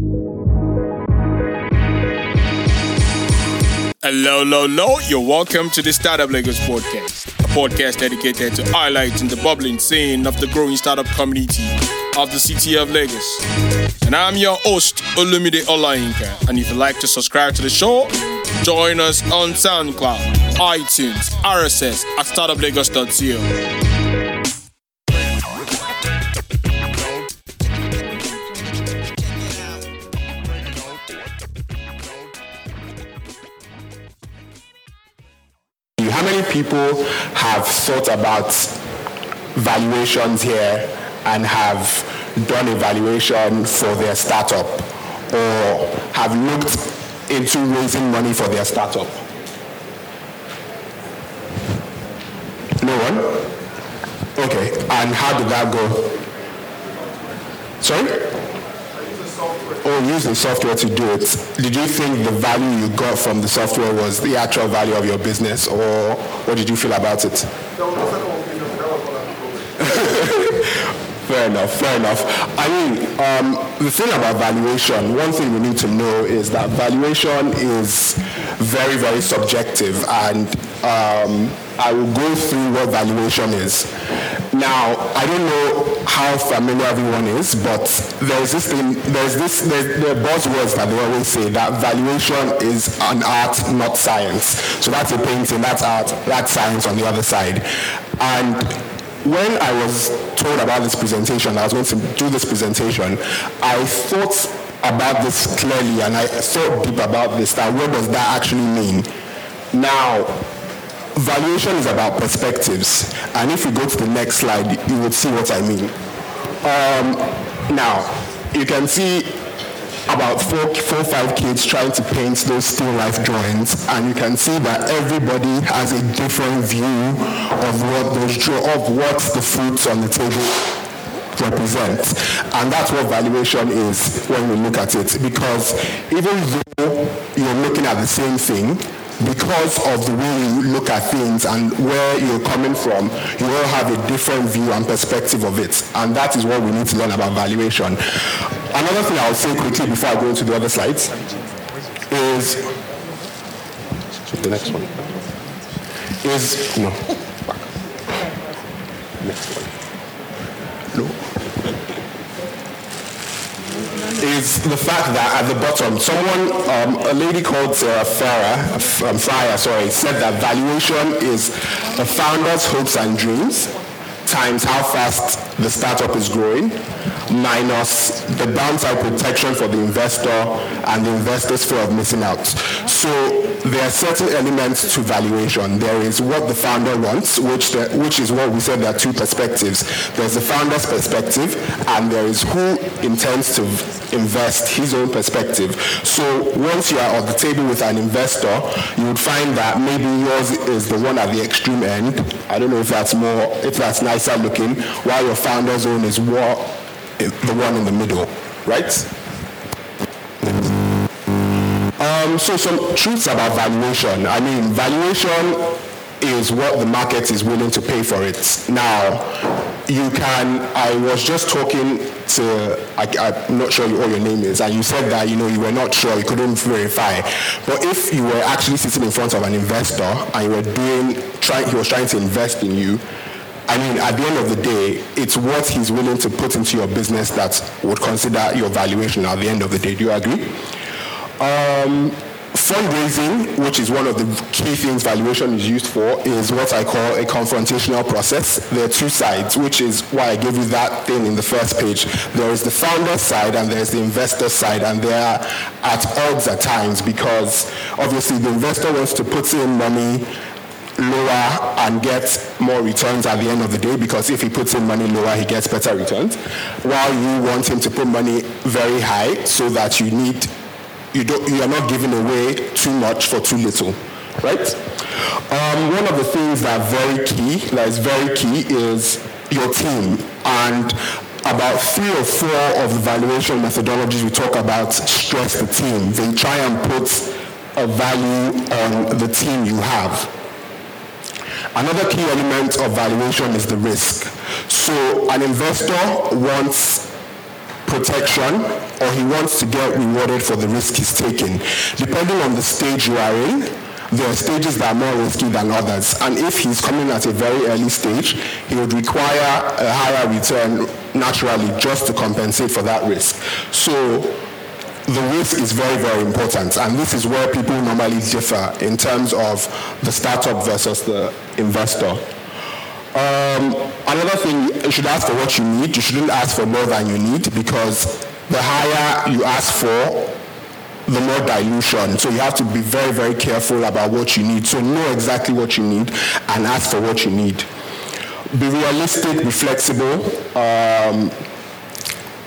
Hello, hello, hello. You're welcome to the Startup Lagos podcast, a podcast dedicated to highlighting the bubbling scene of the growing startup community of the city of Lagos. And I'm your host, Olumide Olayinka. And if you'd like to subscribe to the show, join us on SoundCloud, iTunes, RSS at startuplagos.co. people have thought about valuations here and have done a valuation for their startup or have looked into raising money for their startup? No one? Okay, and how did that go? Sorry? Oh, use the software to do it. Did you think the value you got from the software was the actual value of your business, or what did you feel about it? fair enough, fair enough. I mean, um, the thing about valuation, one thing we need to know is that valuation is very, very subjective, and um, I will go through what valuation is. Now, I don't know how familiar everyone is, but there's this thing, there's this, there buzzwords that they always say that valuation is an art, not science. So that's a painting, that's art, that's science on the other side. And when I was told about this presentation, I was going to do this presentation, I thought about this clearly and I thought deep about this, that what does that actually mean? Now, valuation is about perspectives. And if you go to the next slide, you will see what I mean. Um, now, you can see about four, four, five kids trying to paint those still life drawings, and you can see that everybody has a different view of what those of what the fruits on the table represent. And that's what valuation is when we look at it. Because even though you're looking at the same thing, because of the way you look at things and where you're coming from, you all have a different view and perspective of it. And that is what we need to learn about valuation. Another thing I'll say quickly before I go into the other slides is the next one. Is no. Next one. No the fact that at the bottom, someone, um, a lady called Sarah Farah, um, Fryer, sorry, said that valuation is a founder's hopes and dreams times how fast the startup is growing minus the downside protection for the investor and the investor's fear of missing out. So there are certain elements to valuation. There is what the founder wants, which the, which is what we said there are two perspectives. There's the founder's perspective, and there is who intends to invest his own perspective. So once you are on the table with an investor, you would find that maybe yours is the one at the extreme end. I don't know if that's more, if that's nicer looking, while your founder's own is more the one in the middle, right? Um, so some truths about valuation. I mean, valuation is what the market is willing to pay for it. Now, you can, I was just talking to, I, am not sure what your name is, and you said that, you know, you were not sure, you couldn't verify. But if you were actually sitting in front of an investor and you were doing, trying, he was trying to invest in you, I mean, at the end of the day, it's what he's willing to put into your business that would consider your valuation at the end of the day. Do you agree? Um, fundraising, which is one of the key things valuation is used for, is what I call a confrontational process. There are two sides, which is why I gave you that thing in the first page. There is the founder side and there's the investor side, and they are at odds at times because obviously the investor wants to put in money lower and get more returns at the end of the day because if he puts in money lower, he gets better returns. While you want him to put money very high so that you need you don't you are not giving away too much for too little, right? Um, one of the things that very key that is very key is your team and about three or four of the valuation methodologies we talk about stress the team. They try and put a value on the team you have. Another key element of valuation is the risk. So an investor wants protection or he wants to get rewarded for the risk he's taking. Depending on the stage you are in, there are stages that are more risky than others. And if he's coming at a very early stage, he would require a higher return naturally just to compensate for that risk. So the risk is very, very important. And this is where people normally differ in terms of the startup versus the investor. Um, another thing, you should ask for what you need. You shouldn't ask for more than you need because the higher you ask for, the more dilution. So you have to be very, very careful about what you need. So know exactly what you need and ask for what you need. Be realistic, be flexible. Um,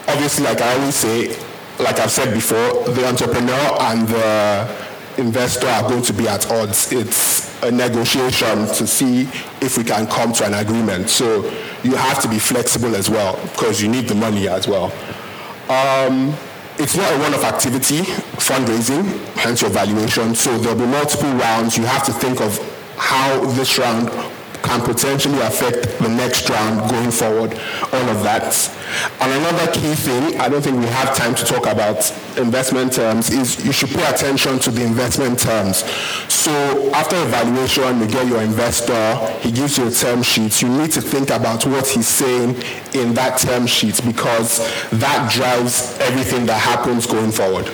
obviously, like I always say, like I've said before, the entrepreneur and the investor are going to be at odds. It's a negotiation to see if we can come to an agreement. So you have to be flexible as well because you need the money as well. Um, it's not a one-off activity, fundraising, hence your valuation. So there'll be multiple rounds. You have to think of how this round can potentially affect the next round going forward, all of that. And another key thing, I don't think we have time to talk about investment terms, is you should pay attention to the investment terms. So after evaluation, you get your investor, he gives you a term sheet. You need to think about what he's saying in that term sheet because that drives everything that happens going forward.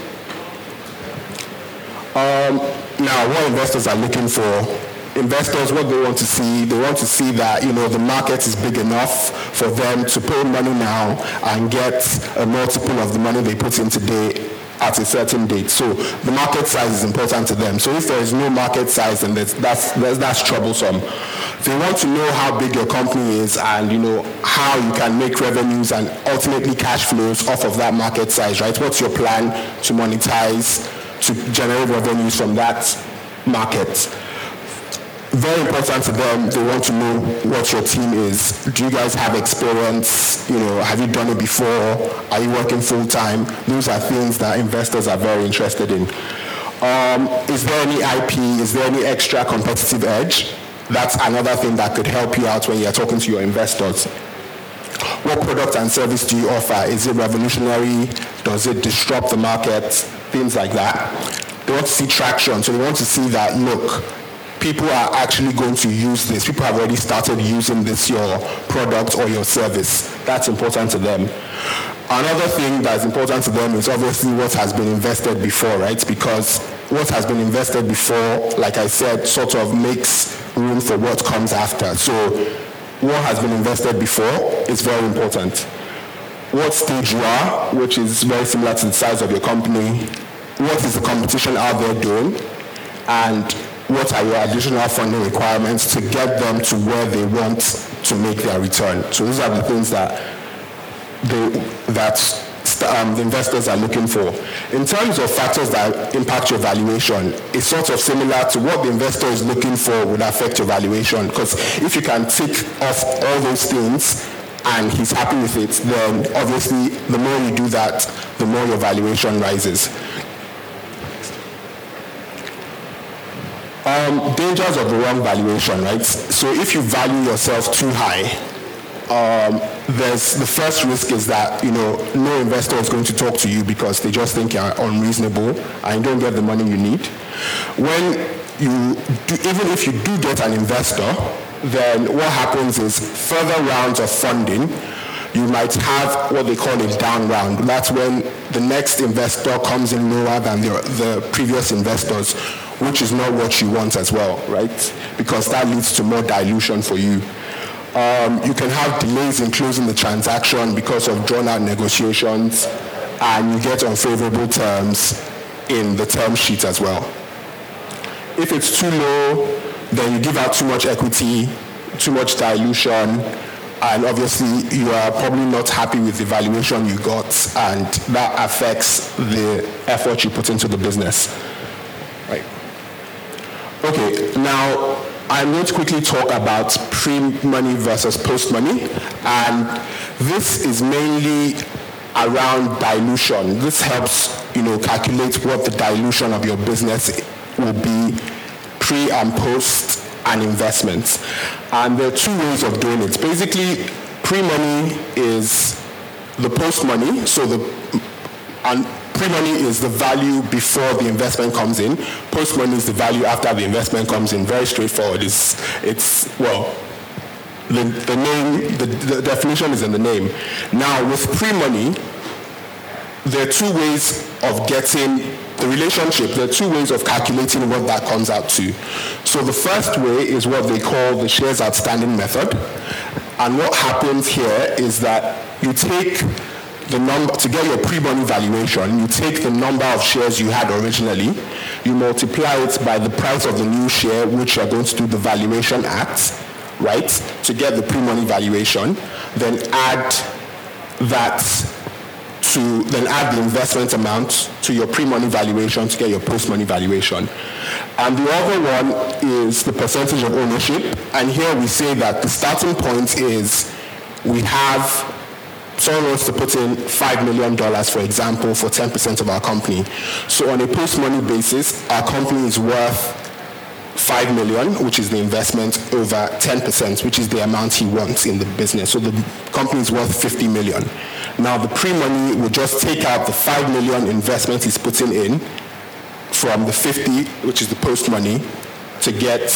Um, now, what investors are looking for investors what they want to see. They want to see that you know the market is big enough for them to put money now and get a multiple of the money they put in today at a certain date. So the market size is important to them. So if there is no market size, then that's, that's, that's, troublesome. They want to know how big your company is and you know how you can make revenues and ultimately cash flows off of that market size, right? What's your plan to monetize, to generate revenues from that market? Very important to them. They want to know what your team is. Do you guys have experience? You know, have you done it before? Are you working full time? Those are things that investors are very interested in. Um, is there any IP? Is there any extra competitive edge? That's another thing that could help you out when you're talking to your investors. What product and service do you offer? Is it revolutionary? Does it disrupt the market? Things like that. They want to see traction, so they want to see that, look, people are actually going to use this. People have already started using this, your product or your service. That's important to them. Another thing that's important to them is obviously what has been invested before, right? Because what has been invested before, like I said, sort of makes room for what comes after. So what has been invested before is very important. What stage you are, which is very similar to the size of your company, what is the competition out there doing, and what are your additional funding requirements to get them to where they want to make their return. So these are the things that they, that um, the investors are looking for. In terms of factors that impact your valuation, it's sort of similar to what the investor is looking for would affect your valuation. Because if you can tick off all those things and he's happy with it, then obviously the more you do that, the more your valuation rises. Um, dangers of the wrong valuation, right? So if you value yourself too high, um, there's the first risk is that you know no investor is going to talk to you because they just think you're unreasonable and you don't get the money you need. When you do, even if you do get an investor, then what happens is further rounds of funding you might have what they call a down round. That's when the next investor comes in lower than the, the previous investors, which is not what you want as well, right? Because that leads to more dilution for you. Um, you can have delays in closing the transaction because of drawn out negotiations, and you get unfavorable terms in the term sheet as well. If it's too low, then you give out too much equity, too much dilution, and obviously you are probably not happy with the valuation you got and that affects the effort you put into the business okay now i'm going to quickly talk about pre-money versus post-money and this is mainly around dilution this helps you know calculate what the dilution of your business will be pre and post and investments. And there are two ways of doing it. Basically, pre-money is the post money, so the and pre-money is the value before the investment comes in. Post-money is the value after the investment comes in. Very straightforward. It's, it's well, the, the name, the, the definition is in the name. Now, with pre-money, there are two ways of getting the relationship. There are two ways of calculating what that comes out to. So the first way is what they call the shares outstanding method. And what happens here is that you take the number to get your pre-money valuation, you take the number of shares you had originally, you multiply it by the price of the new share which you're going to do the valuation at, right? To get the pre-money valuation, then add that to then add the investment amount to your pre-money valuation to get your post-money valuation. And the other one is the percentage of ownership. And here we say that the starting point is we have someone wants to put in $5 million, for example, for 10% of our company. So on a post-money basis, our company is worth 5 million, which is the investment, over 10%, which is the amount he wants in the business. So the company is worth 50 million. Now the pre-money will just take out the 5 million investment he's putting in from the 50, which is the post-money, to get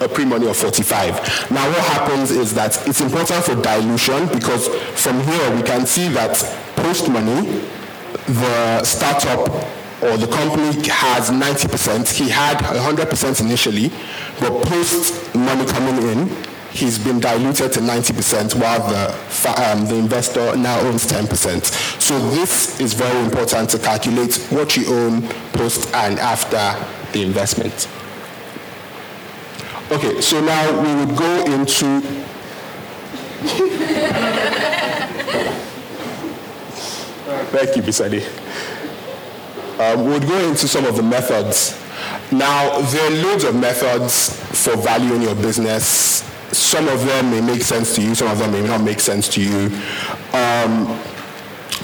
a pre-money of 45. Now what happens is that it's important for dilution because from here we can see that post-money, the startup or the company has 90%. He had 100% initially, but post money coming in, he's been diluted to 90% while the, um, the investor now owns 10%. So this is very important to calculate what you own post and after the investment. Okay, so now we would go into Thank you, Bisade. Um, we would go into some of the methods. Now, there are loads of methods for valuing your business. Some of them may make sense to you, some of them may not make sense to you. Um,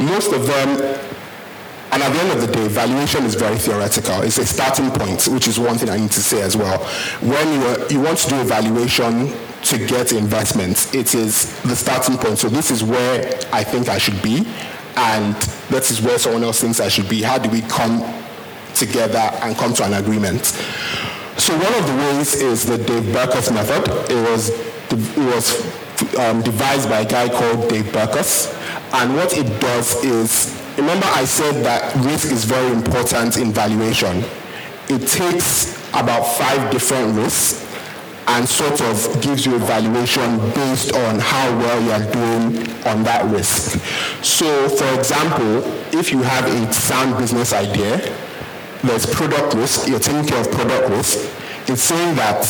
most of them and at the end of the day, valuation is very theoretical. It's a starting point, which is one thing I need to say as well. When you, you want to do a valuation to get investments, it is the starting point. So this is where I think I should be, and this is where someone else thinks I should be. How do we come together and come to an agreement? So one of the ways is the Dave Berkus method. It was it was um, devised by a guy called Dave Berkus, and what it does is Remember I said that risk is very important in valuation. It takes about five different risks and sort of gives you a valuation based on how well you are doing on that risk. So for example, if you have a sound business idea, there's product risk, you're taking care of product risk, it's saying that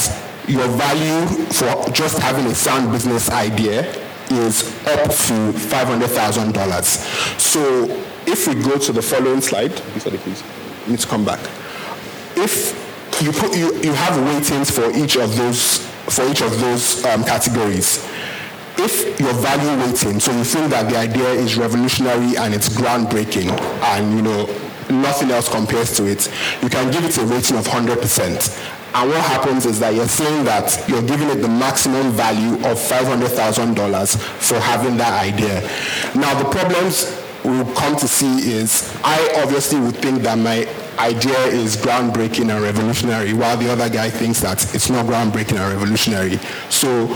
your value for just having a sound business idea is up to $500,000. So if we go to the following slide, please, you need come back. If you put you, you have weightings for each of those for each of those um, categories. If your value weighting, so you think that the idea is revolutionary and it's groundbreaking, and you know nothing else compares to it, you can give it a rating of 100%. And what happens is that you're saying that you're giving it the maximum value of $500,000 for having that idea. Now the problems will come to see is I obviously would think that my idea is groundbreaking and revolutionary, while the other guy thinks that it's not groundbreaking and revolutionary. So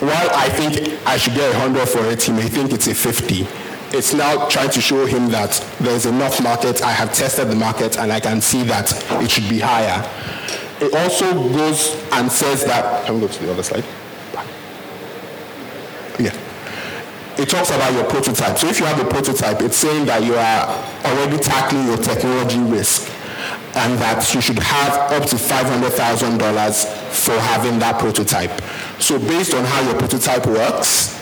while I think I should get a 100 for it, he may think it's a 50. It's now trying to show him that there's enough market, I have tested the market, and I can see that it should be higher. It also goes and says that, can we go to the other slide? Yeah it talks about your prototype. So if you have a prototype, it's saying that you are already tackling your technology risk and that you should have up to $500,000 for having that prototype. So based on how your prototype works,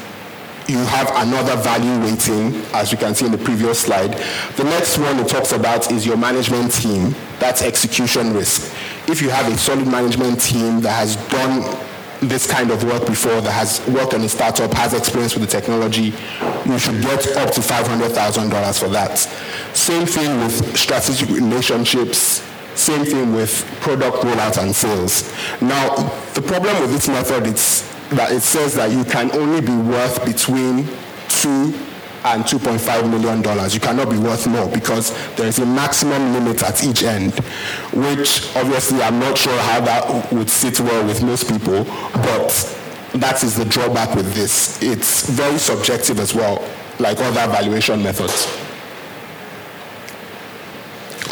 you have another value weighting, as you can see in the previous slide. The next one it talks about is your management team. That's execution risk. If you have a solid management team that has done this kind of work before that has worked on a startup, has experience with the technology, you should get up to $500,000 for that. Same thing with strategic relationships, same thing with product rollout and sales. Now, the problem with this method is that it says that you can only be worth between two and $2.5 million. You cannot be worth more because there is a maximum limit at each end, which obviously I'm not sure how that would sit well with most people, but that is the drawback with this. It's very subjective as well, like other valuation methods.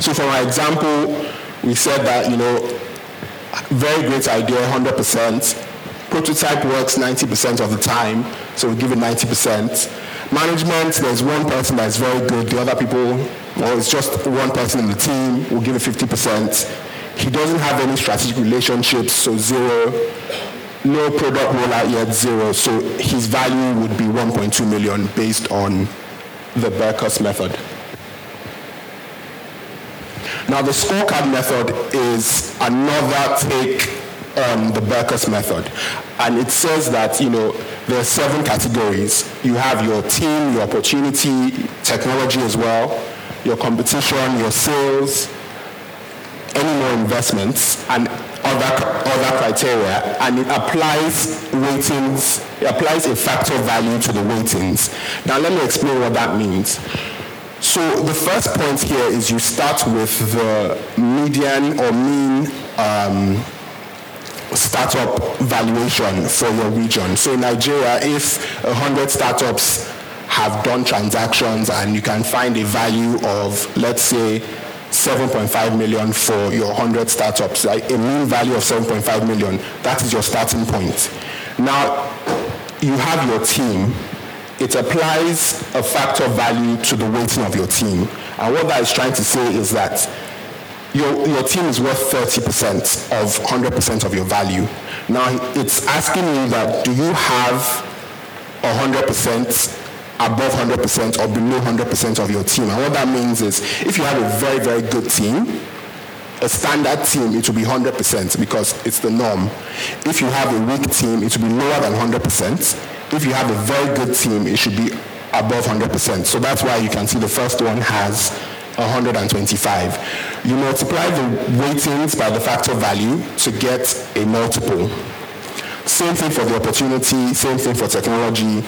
So for our example, we said that, you know, very great idea, 100%. Prototype works 90% of the time, so we give it 90%. Management, there's one person that's very good, the other people, well, it's just one person in the team, we'll give it 50%. He doesn't have any strategic relationships, so zero. No product rollout yet, zero. So his value would be 1.2 million based on the Berkus method. Now the scorecard method is another take on the Berkus method. And it says that, you know, there are seven categories. You have your team, your opportunity, technology as well, your competition, your sales, any more investments, and other, other criteria. And it applies weightings, it applies a factor value to the weightings. Now let me explain what that means. So the first point here is you start with the median or mean um, startup valuation for your region. So in Nigeria, if 100 startups have done transactions and you can find a value of, let's say, 7.5 million for your 100 startups, like a mean value of 7.5 million, that is your starting point. Now, you have your team. It applies a factor value to the weighting of your team. And what that is trying to say is that your, your team is worth 30% of 100% of your value. Now, it's asking you that do you have 100% above 100% or below 100% of your team? And what that means is if you have a very, very good team, a standard team, it will be 100% because it's the norm. If you have a weak team, it will be lower than 100%. If you have a very good team, it should be above 100%. So that's why you can see the first one has 125. You multiply the weightings by the factor value to get a multiple. Same thing for the opportunity, same thing for technology.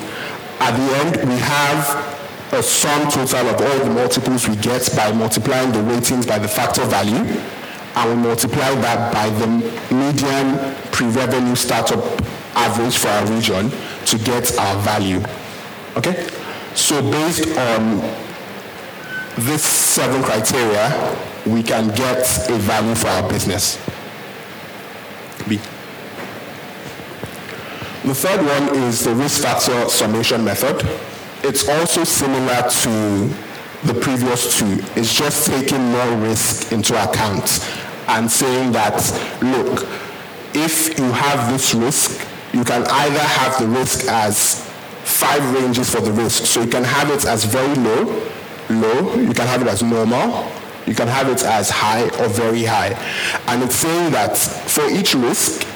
At the end, we have a sum total of all the multiples we get by multiplying the weightings by the factor value, and we multiply that by the median pre-revenue startup average for our region to get our value. Okay? So based on these seven criteria, we can get a value for our business. B. The third one is the risk factor summation method. It's also similar to the previous two. It's just taking more risk into account and saying that, look, if you have this risk, you can either have the risk as five ranges for the risk. So you can have it as very low, low, you can have it as normal, you can have it as high or very high. And it's saying that for each risk,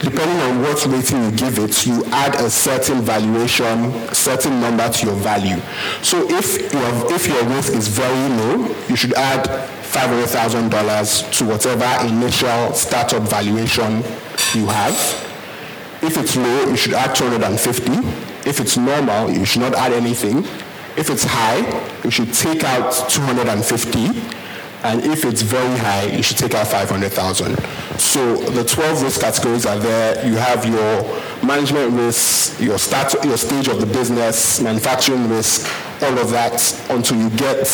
depending on what rating you give it, you add a certain valuation, certain number to your value. So if your, if your risk is very low, you should add $500,000 to whatever initial startup valuation you have. If it's low, you should add 250. If it's normal, you should not add anything. If it's high, you should take out 250. And if it's very high, you should take out 500,000. So the 12 risk categories are there. You have your management risk, your start, your stage of the business, manufacturing risk, all of that until you get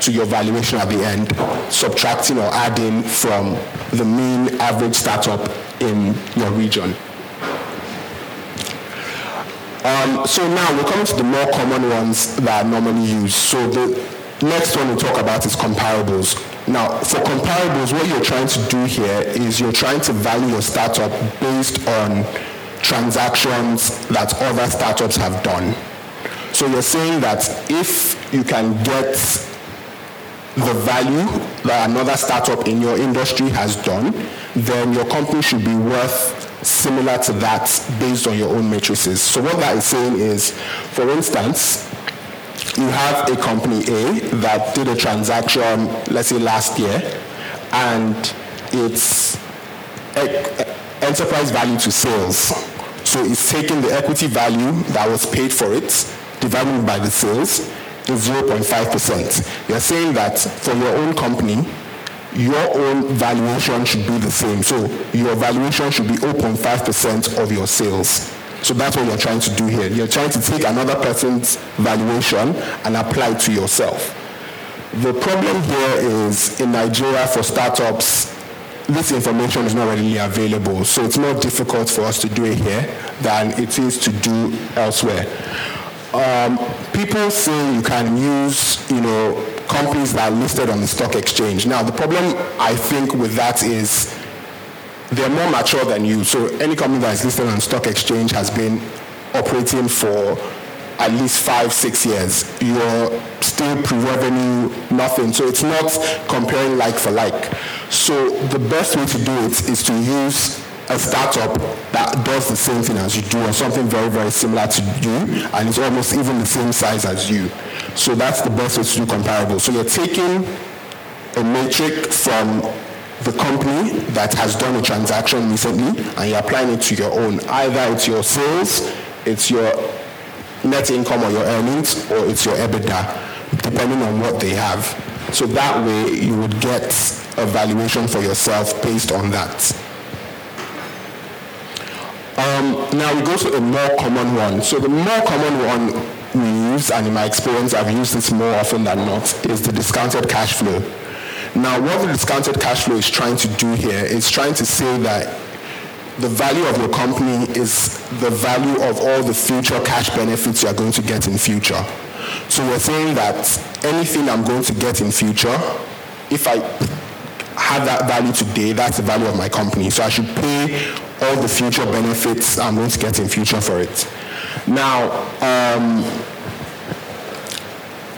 to your valuation at the end, subtracting or adding from the mean average startup in your region. Um, so now we're coming to the more common ones that are normally used. So the next one we'll talk about is comparables. Now, for comparables, what you're trying to do here is you're trying to value your startup based on transactions that other startups have done. So you're saying that if you can get the value that another startup in your industry has done, then your company should be worth similar to that based on your own matrices. So what that is saying is, for instance, you have a company A that did a transaction, let's say last year, and its enterprise value to sales. So it's taking the equity value that was paid for it dividing by the sales 0.5%. You're saying that for your own company, your own valuation should be the same. So your valuation should be 0.5% of your sales. So that's what you're trying to do here. You're trying to take another person's valuation and apply it to yourself. The problem here is in Nigeria for startups, this information is not readily available. So it's more difficult for us to do it here than it is to do elsewhere. Um, people say you can use, you know, companies that are listed on the stock exchange. Now, the problem I think with that is they're more mature than you. So any company that is listed on stock exchange has been operating for at least five, six years. You're still pre-revenue, nothing. So it's not comparing like for like. So the best way to do it is to use a startup that does the same thing as you do or something very, very similar to you and it's almost even the same size as you. So that's the best way to do comparable. So you're taking a metric from the company that has done a transaction recently and you're applying it to your own. Either it's your sales, it's your net income or your earnings, or it's your EBITDA, depending on what they have. So that way you would get a valuation for yourself based on that. Um, now we go to a more common one. So the more common one we use, and in my experience I've used this more often than not, is the discounted cash flow. Now what the discounted cash flow is trying to do here is trying to say that the value of your company is the value of all the future cash benefits you are going to get in future. So we're saying that anything I'm going to get in future, if I have that value today, that's the value of my company. So I should pay all the future benefits I'm going to get in future for it. Now, um,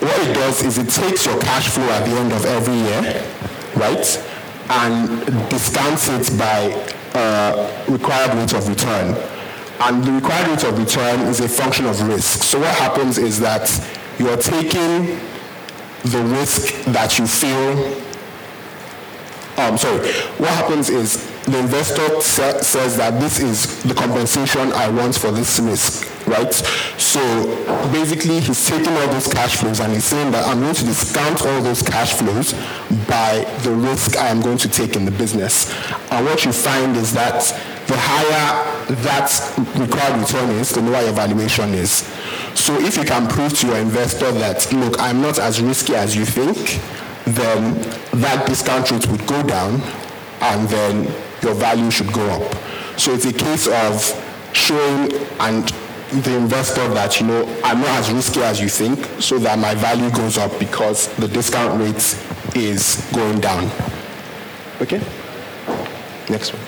what it does is it takes your cash flow at the end of every year, right, and discounts it by uh, required rate of return. And the required rate of return is a function of risk. So what happens is that you are taking the risk that you feel um, sorry, what happens is the investor sa- says that this is the compensation I want for this risk, right? So basically, he's taking all those cash flows and he's saying that I'm going to discount all those cash flows by the risk I am going to take in the business. And what you find is that the higher that required return is, the lower your valuation is. So if you can prove to your investor that, look, I'm not as risky as you think, then that discount rate would go down and then your value should go up. So it's a case of showing and the investor that, you know, I'm not as risky as you think so that my value goes up because the discount rate is going down. Okay? Next one.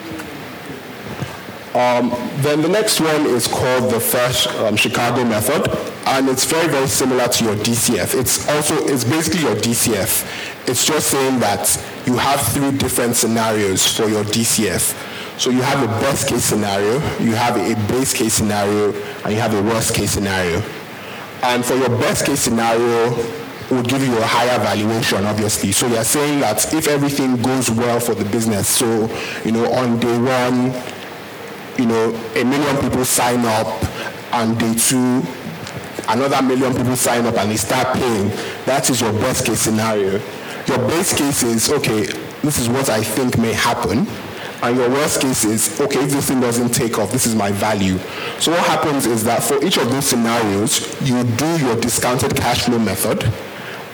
Um, then the next one is called the first um, Chicago method, and it's very, very similar to your DCF. It's also, it's basically your DCF. It's just saying that you have three different scenarios for your DCF. So you have a best case scenario, you have a base case scenario, and you have a worst case scenario. And for your best case scenario, would give you a higher valuation, obviously. So you're saying that if everything goes well for the business, so you know on day one, you know, a million people sign up and day two, another million people sign up and they start paying. That is your best case scenario. Your base case is, okay, this is what I think may happen. And your worst case is, okay, if this thing doesn't take off, this is my value. So what happens is that for each of those scenarios, you do your discounted cash flow method,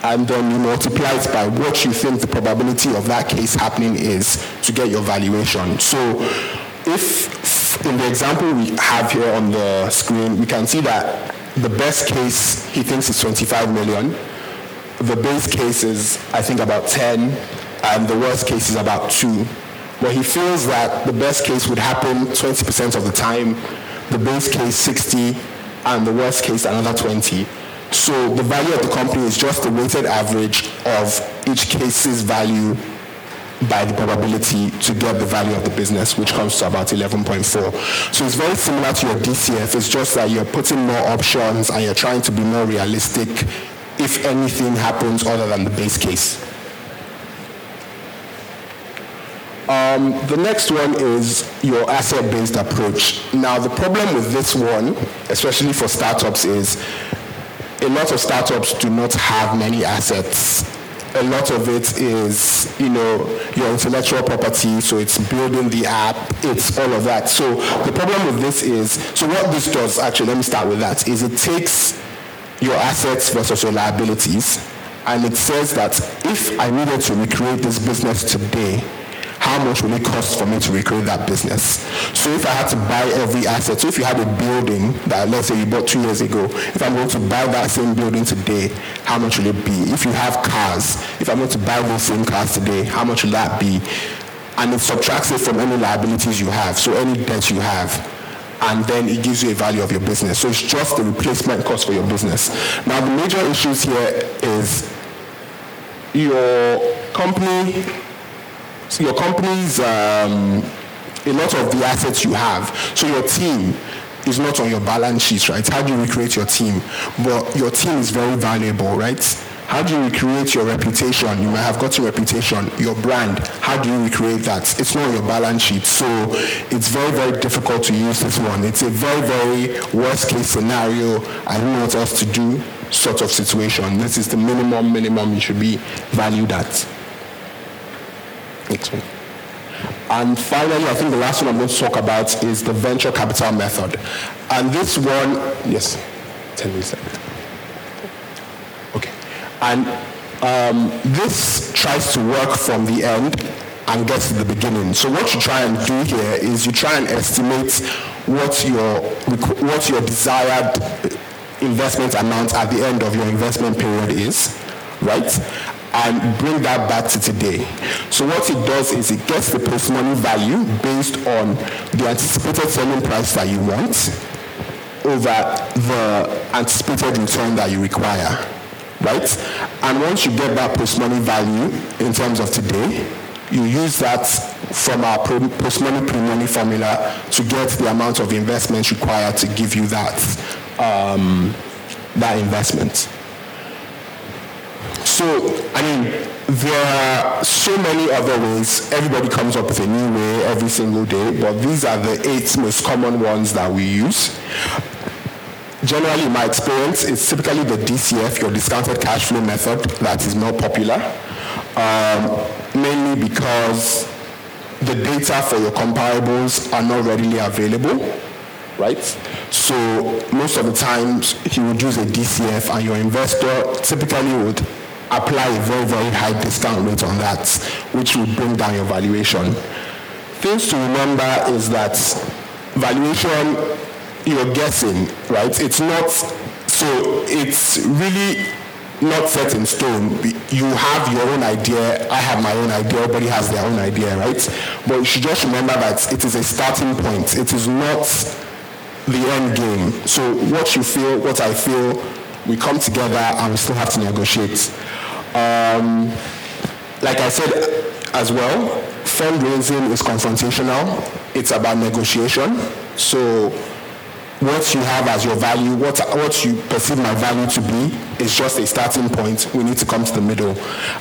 and then you multiply it by what you think the probability of that case happening is to get your valuation. So if in the example we have here on the screen, we can see that the best case he thinks is 25 million. The base case is, I think, about 10, and the worst case is about 2. But he feels that the best case would happen 20% of the time, the base case 60, and the worst case another 20. So the value of the company is just the weighted average of each case's value by the probability to get the value of the business, which comes to about 11.4. So it's very similar to your DCF. It's just that you're putting more options and you're trying to be more realistic if anything happens other than the base case. Um, the next one is your asset-based approach. Now, the problem with this one, especially for startups, is a lot of startups do not have many assets a lot of it is, you know, your intellectual property, so it's building the app, it's all of that. So the problem with this is, so what this does, actually, let me start with that, is it takes your assets versus your liabilities, and it says that if I needed to recreate this business today, how much will it cost for me to recreate that business? So if I had to buy every asset, so if you had a building that let's say you bought two years ago, if I'm going to buy that same building today, how much will it be? If you have cars, if I'm going to buy those same cars today, how much will that be? And it subtracts it from any liabilities you have, so any debt you have and then it gives you a value of your business. So it's just the replacement cost for your business. Now the major issues here is your company so your company's um, a lot of the assets you have. So your team is not on your balance sheet, right? How do you recreate your team? But your team is very valuable, right? How do you recreate your reputation? You might have got a reputation, your brand. How do you recreate that? It's not your balance sheet. So it's very, very difficult to use this one. It's a very, very worst case scenario. I don't know what to do sort of situation. This is the minimum, minimum you should be valued at. Next one. And finally, I think the last one I'm going to talk about is the venture capital method. And this one, yes, 10 minutes. And um, this tries to work from the end and get to the beginning. So what you try and do here is you try and estimate what your what your desired investment amount at the end of your investment period is, right? and bring that back to today. So what it does is it gets the post-money value based on the anticipated selling price that you want over the anticipated return that you require, right? And once you get that post-money value in terms of today, you use that from our post-money pre-money formula to get the amount of investment required to give you that um, that investment. So, I mean, there are so many other ways. Everybody comes up with a new way every single day, but these are the eight most common ones that we use. Generally, in my experience, it's typically the DCF, your discounted cash flow method, that is more popular, um, mainly because the data for your comparables are not readily available right? So most of the times he would use a DCF and your investor typically would apply a very, very high discount rate on that, which will bring down your valuation. Things to remember is that valuation, you're guessing, right? It's not, so it's really not set in stone. You have your own idea, I have my own idea, everybody has their own idea, right? But you should just remember that it is a starting point. It is not the end game. So what you feel, what I feel, we come together and we still have to negotiate. Um, like I said as well, fundraising is confrontational. It's about negotiation. So what you have as your value, what, what you perceive my value to be, is just a starting point. We need to come to the middle.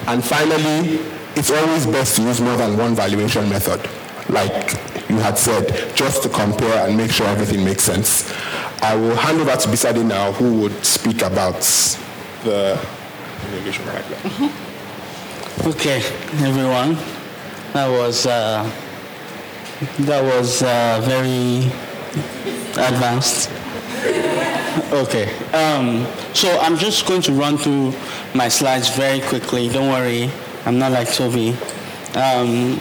And finally, it's always best to use more than one valuation method. Like you had said, just to compare and make sure everything makes sense. I will hand over to Bisade now, who would speak about the Mm-hmm. Okay, everyone. That was uh, that was uh, very advanced. Okay. Um, so I'm just going to run through my slides very quickly. Don't worry, I'm not like Toby. Um,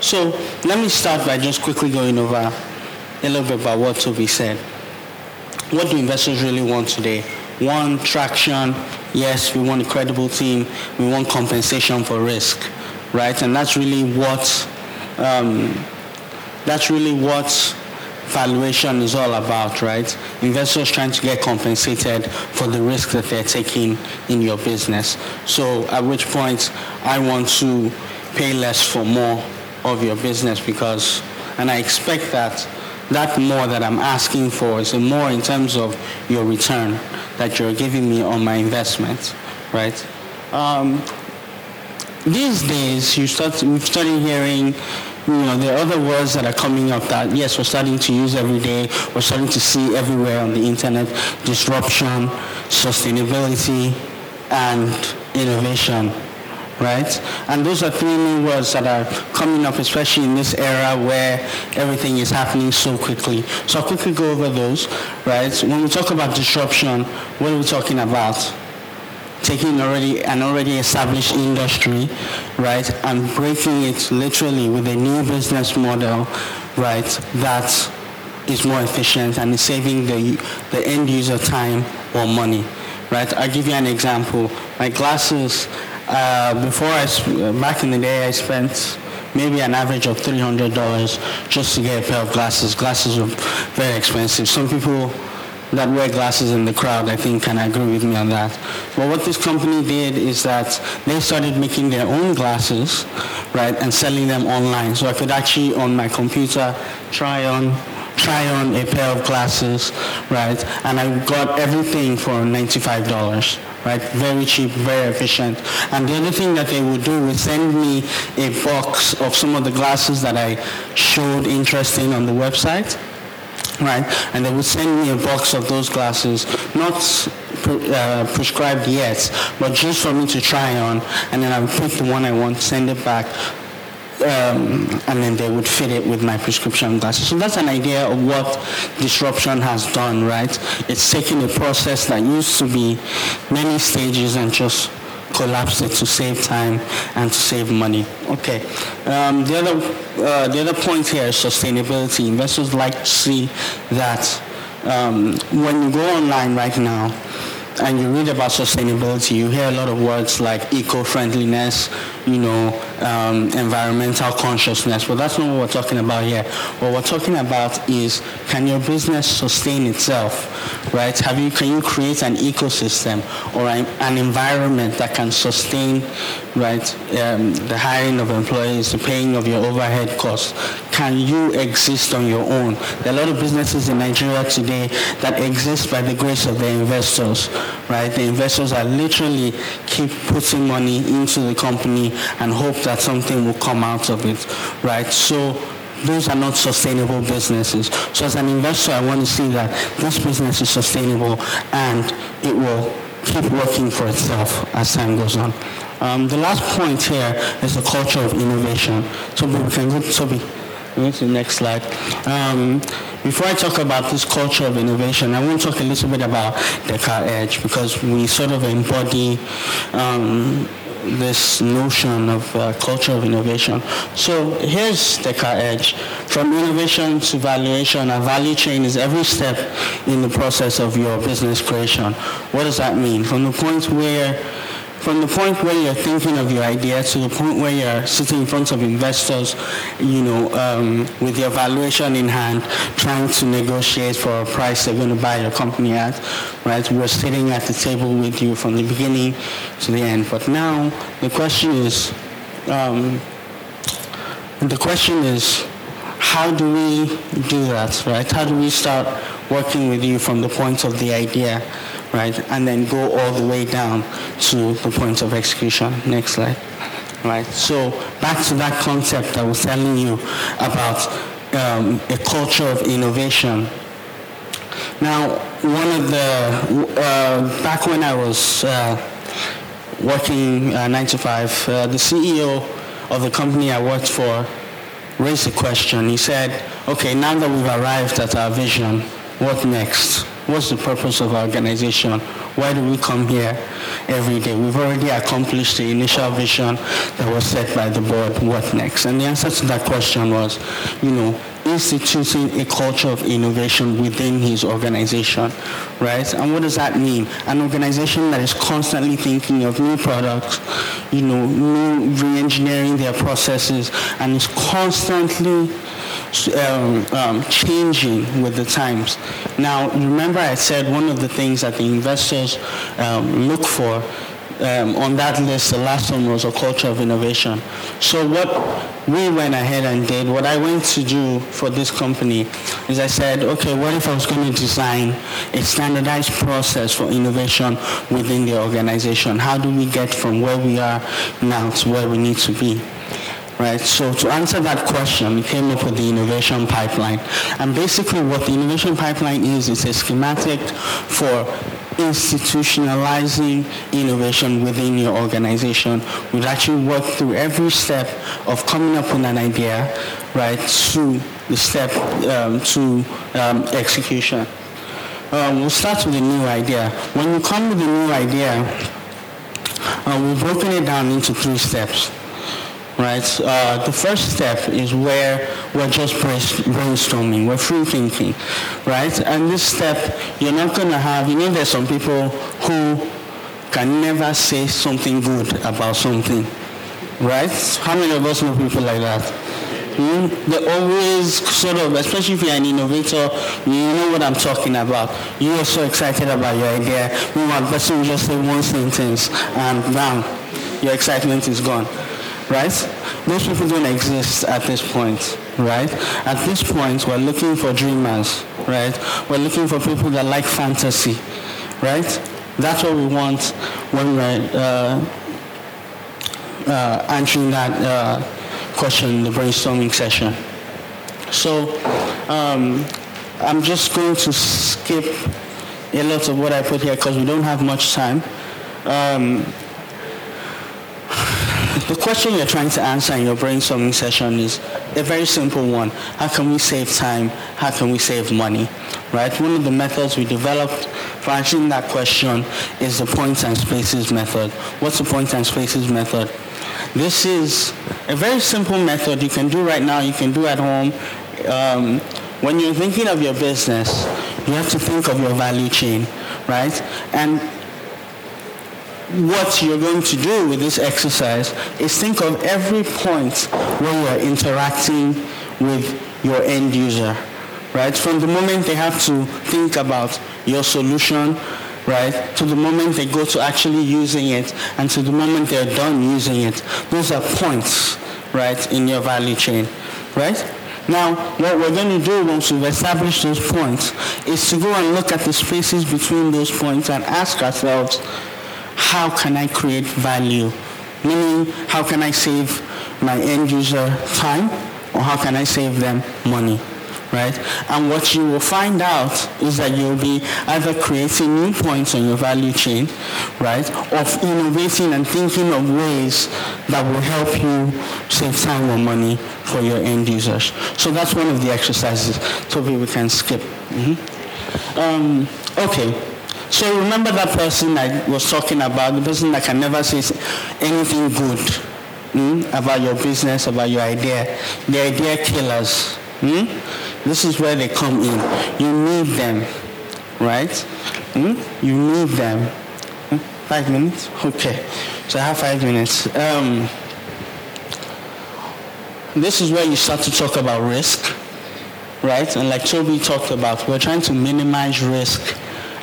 so let me start by just quickly going over a little bit about what Toby said what do investors really want today? One, traction. Yes, we want a credible team. We want compensation for risk, right? And that's really what um, that's really what valuation is all about, right? Investors trying to get compensated for the risk that they're taking in your business. So at which point I want to pay less for more of your business because, and I expect that that more that I'm asking for is more in terms of your return that you're giving me on my investment, right? Um, these days, you start, we've started hearing you know, there are other words that are coming up that, yes, we're starting to use every day. We're starting to see everywhere on the internet. Disruption, sustainability, and innovation right? And those are three new words that are coming up, especially in this era where everything is happening so quickly. So I'll quickly go over those, right? When we talk about disruption, what are we talking about? Taking already an already established industry, right, and breaking it literally with a new business model, right, that is more efficient and is saving the, the end user time or money, right? I'll give you an example. My glasses, uh, before I, back in the day, I spent maybe an average of $300 just to get a pair of glasses. Glasses were very expensive. Some people that wear glasses in the crowd, I think, can agree with me on that. But what this company did is that they started making their own glasses, right, and selling them online. So I could actually, on my computer, try on try on a pair of glasses, right, and I got everything for $95 right? Very cheap, very efficient. And the other thing that they would do is send me a box of some of the glasses that I showed interest in on the website right? And they would send me a box of those glasses, not uh, prescribed yet, but just for me to try on, and then I would pick the one I want, send it back, um, and then they would fit it with my prescription glasses. So that's an idea of what disruption has done, right? It's taking a process that used to be many stages and just collapse it to save time and to save money. Okay. Um, the other uh, the other point here is sustainability. Investors like to see that um, when you go online right now and you read about sustainability, you hear a lot of words like eco-friendliness, you know, um, environmental consciousness. But that's not what we're talking about here. What we're talking about is can your business sustain itself, right? Have you, can you create an ecosystem or an, an environment that can sustain, right, um, the hiring of employees, the paying of your overhead costs? Can you exist on your own? There are a lot of businesses in Nigeria today that exist by the grace of their investors, right? The investors are literally keep putting money into the company and hope that something will come out of it, right? So those are not sustainable businesses. So as an investor, I want to see that this business is sustainable and it will keep working for itself as time goes on. Um, the last point here is the culture of innovation. Toby, we can go, Toby, go to the next slide. Um, before I talk about this culture of innovation, I want to talk a little bit about Descartes Edge because we sort of embody um, this notion of uh, culture of innovation. So here's Descartes Edge. From innovation to valuation, a value chain is every step in the process of your business creation. What does that mean? From the point where from the point where you're thinking of your idea to the point where you're sitting in front of investors, you know, um, with your valuation in hand, trying to negotiate for a price they're going to buy your company at, right? We're sitting at the table with you from the beginning to the end. But now the question is, um, the question is, how do we do that, right? How do we start working with you from the point of the idea? Right? And then go all the way down to the point of execution. Next slide. Right. So back to that concept I was telling you about um, a culture of innovation. Now, one of the uh, back when I was uh, working uh, nine to five, uh, the CEO of the company I worked for raised a question. He said, "Okay, now that we've arrived at our vision, what next?" What's the purpose of our organization? Why do we come here every day? We've already accomplished the initial vision that was set by the board. What next? And the answer to that question was, you know, instituting a culture of innovation within his organization, right? And what does that mean? An organization that is constantly thinking of new products, you know, new re-engineering their processes, and is constantly um, um, changing with the times. Now, remember I said one of the things that the investors um, look for um, on that list, the last one was a culture of innovation. So what we went ahead and did, what I went to do for this company is I said, okay, what if I was going to design a standardized process for innovation within the organization? How do we get from where we are now to where we need to be? Right? So to answer that question, we came up with the innovation pipeline. And basically what the innovation pipeline is, is a schematic for institutionalizing innovation within your organization. We'd actually work through every step of coming up with an idea, right, to the step um, to um, execution. Um, we'll start with a new idea. When you come with a new idea, uh, we've broken it down into three steps right? Uh, the first step is where we're just brainstorming, we're free thinking, right? And this step, you're not going to have, you know, there's some people who can never say something good about something, right? How many of us know people like that? Mm? They always sort of, especially if you're an innovator, you know what I'm talking about. You are so excited about your idea. Meanwhile, person just say one sentence and bam, your excitement is gone right? Those people don't exist at this point, right? At this point, we're looking for dreamers, right? We're looking for people that like fantasy, right? That's what we want when we're uh, uh, answering that uh, question in the brainstorming session. So um, I'm just going to skip a lot of what I put here because we don't have much time. Um, the question you're trying to answer in your brainstorming session is a very simple one. How can we save time? How can we save money? Right? One of the methods we developed for answering that question is the points and spaces method. What's the points and spaces method? This is a very simple method you can do right now, you can do at home. Um, when you're thinking of your business, you have to think of your value chain, right? And what you're going to do with this exercise is think of every point where you're interacting with your end user, right? From the moment they have to think about your solution, right, to the moment they go to actually using it, and to the moment they're done using it. Those are points, right, in your value chain, right? Now, what we're going to do once we've established those points is to go and look at the spaces between those points and ask ourselves, how can I create value? Meaning, how can I save my end user time or how can I save them money? Right? And what you will find out is that you'll be either creating new points on your value chain, right? Of innovating and thinking of ways that will help you save time or money for your end users. So that's one of the exercises. Toby, we can skip. Mm-hmm. Um, okay. So remember that person I was talking about, the person that can never say anything good mm, about your business, about your idea. The idea killers. Mm? This is where they come in. You need them, right? Mm? You need them. Hmm? Five minutes? Okay. So I have five minutes. Um, this is where you start to talk about risk, right? And like Toby talked about, we're trying to minimize risk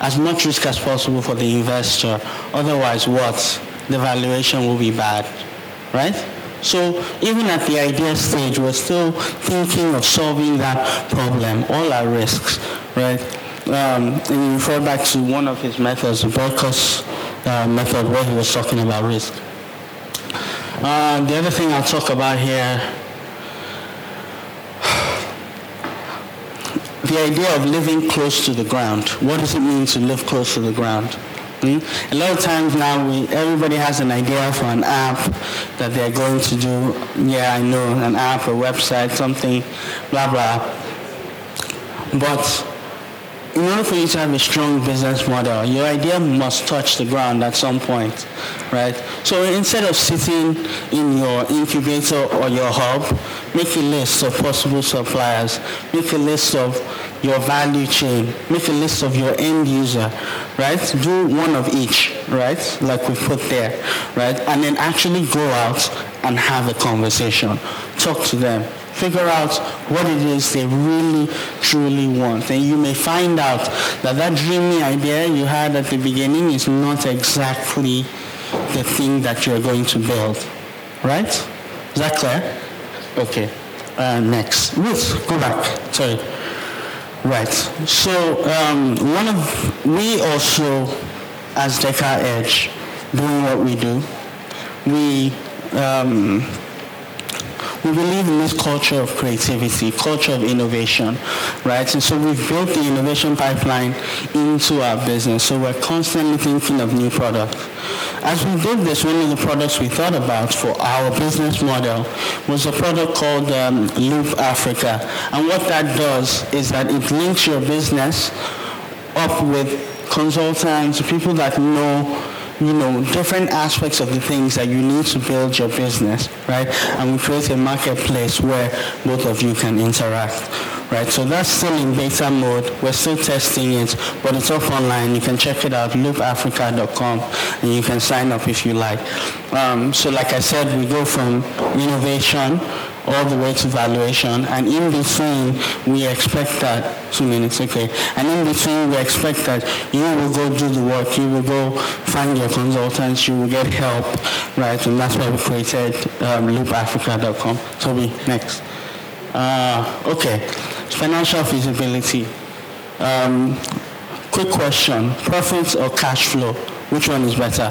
as much risk as possible for the investor. Otherwise, what? The valuation will be bad, right? So even at the idea stage, we're still thinking of solving that problem, all our risks, right? Um, and you refer back to one of his methods, the Berkus uh, method, where he was talking about risk. Uh, the other thing I'll talk about here the idea of living close to the ground. What does it mean to live close to the ground? Hmm? A lot of times now, we, everybody has an idea for an app that they're going to do. Yeah, I know, an app, a website, something, blah, blah. But in order for you to have a strong business model, your idea must touch the ground at some point, right? So instead of sitting in your incubator or your hub, make a list of possible suppliers, make a list of your value chain, make a list of your end user, right? Do one of each, right? Like we put there, right? And then actually go out and have a conversation. Talk to them figure out what it is they really, truly want. And you may find out that that dreamy idea you had at the beginning is not exactly the thing that you're going to build. Right? Is that clear? Okay. Uh, next. Ruth, go back. Sorry. Right. So um, one of we also, as Deca Edge, doing what we do, we um, we believe in this culture of creativity, culture of innovation, right? And so we've built the innovation pipeline into our business. So we're constantly thinking of new products. As we did this, one of the products we thought about for our business model was a product called um, Loop Africa. And what that does is that it links your business up with consultants, people that know you know, different aspects of the things that you need to build your business, right? And we create a marketplace where both of you can interact, right? So that's still in beta mode. We're still testing it, but it's up online. You can check it out, loopafrica.com, and you can sign up if you like. Um, so like I said, we go from innovation all the way to valuation. And in between, we expect that, two minutes, okay. And in between, we expect that you will go do the work. You will go find your consultants. You will get help, right? And that's why we created um, loopafrica.com. Toby, next. Uh, okay, financial feasibility. Um, quick question, profits or cash flow? Which one is better?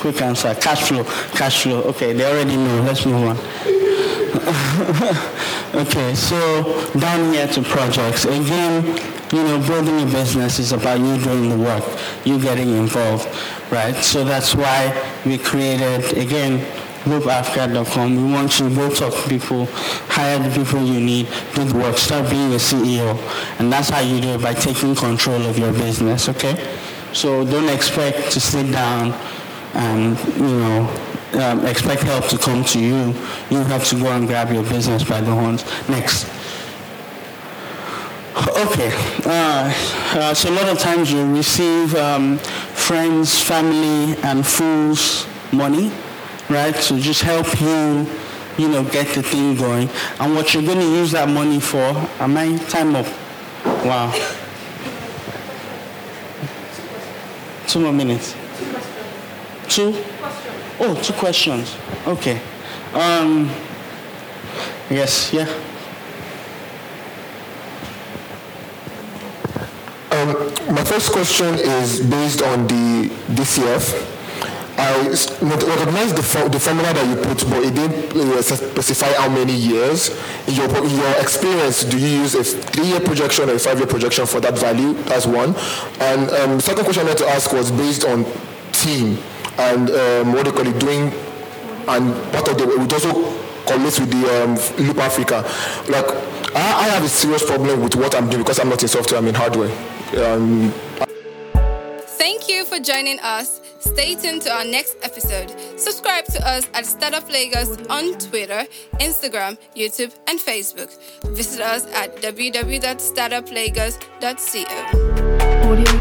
Quick answer, cash flow, cash flow. Okay, they already know. Let's move on. okay, so down here to projects. Again, you know, building a business is about you doing the work, you getting involved, right? So that's why we created, again, loopafrica.com. We want you to go talk to people, hire the people you need, do the work, start being a CEO. And that's how you do it, by taking control of your business, okay? So don't expect to sit down and, you know, um, expect help to come to you, you have to go and grab your business by the horns. Next. Okay, uh, uh, so a lot of times you receive um, friends, family, and fools money, right, to just help you, you know, get the thing going. And what you're going to use that money for, am I time up? Wow. Two more minutes. Two? Oh, two questions. Okay. Um, yes, yeah. Um, my first question is based on the DCF. I recognize the, the formula that you put, but it didn't specify how many years. In your, your experience, do you use a three-year projection or a five-year projection for that value? That's one. And um, second question I wanted to ask was based on team and um, what they call it, doing, and part of the, we also collaborate with the um, Loop Africa. Like, I, I, have a serious problem with what I'm doing because I'm not in software, I'm in hardware. Um, Thank you for joining us. Stay tuned to our next episode. Subscribe to us at Startup Lagos on Twitter, Instagram, YouTube, and Facebook. Visit us at www.startuplagos.co. Audio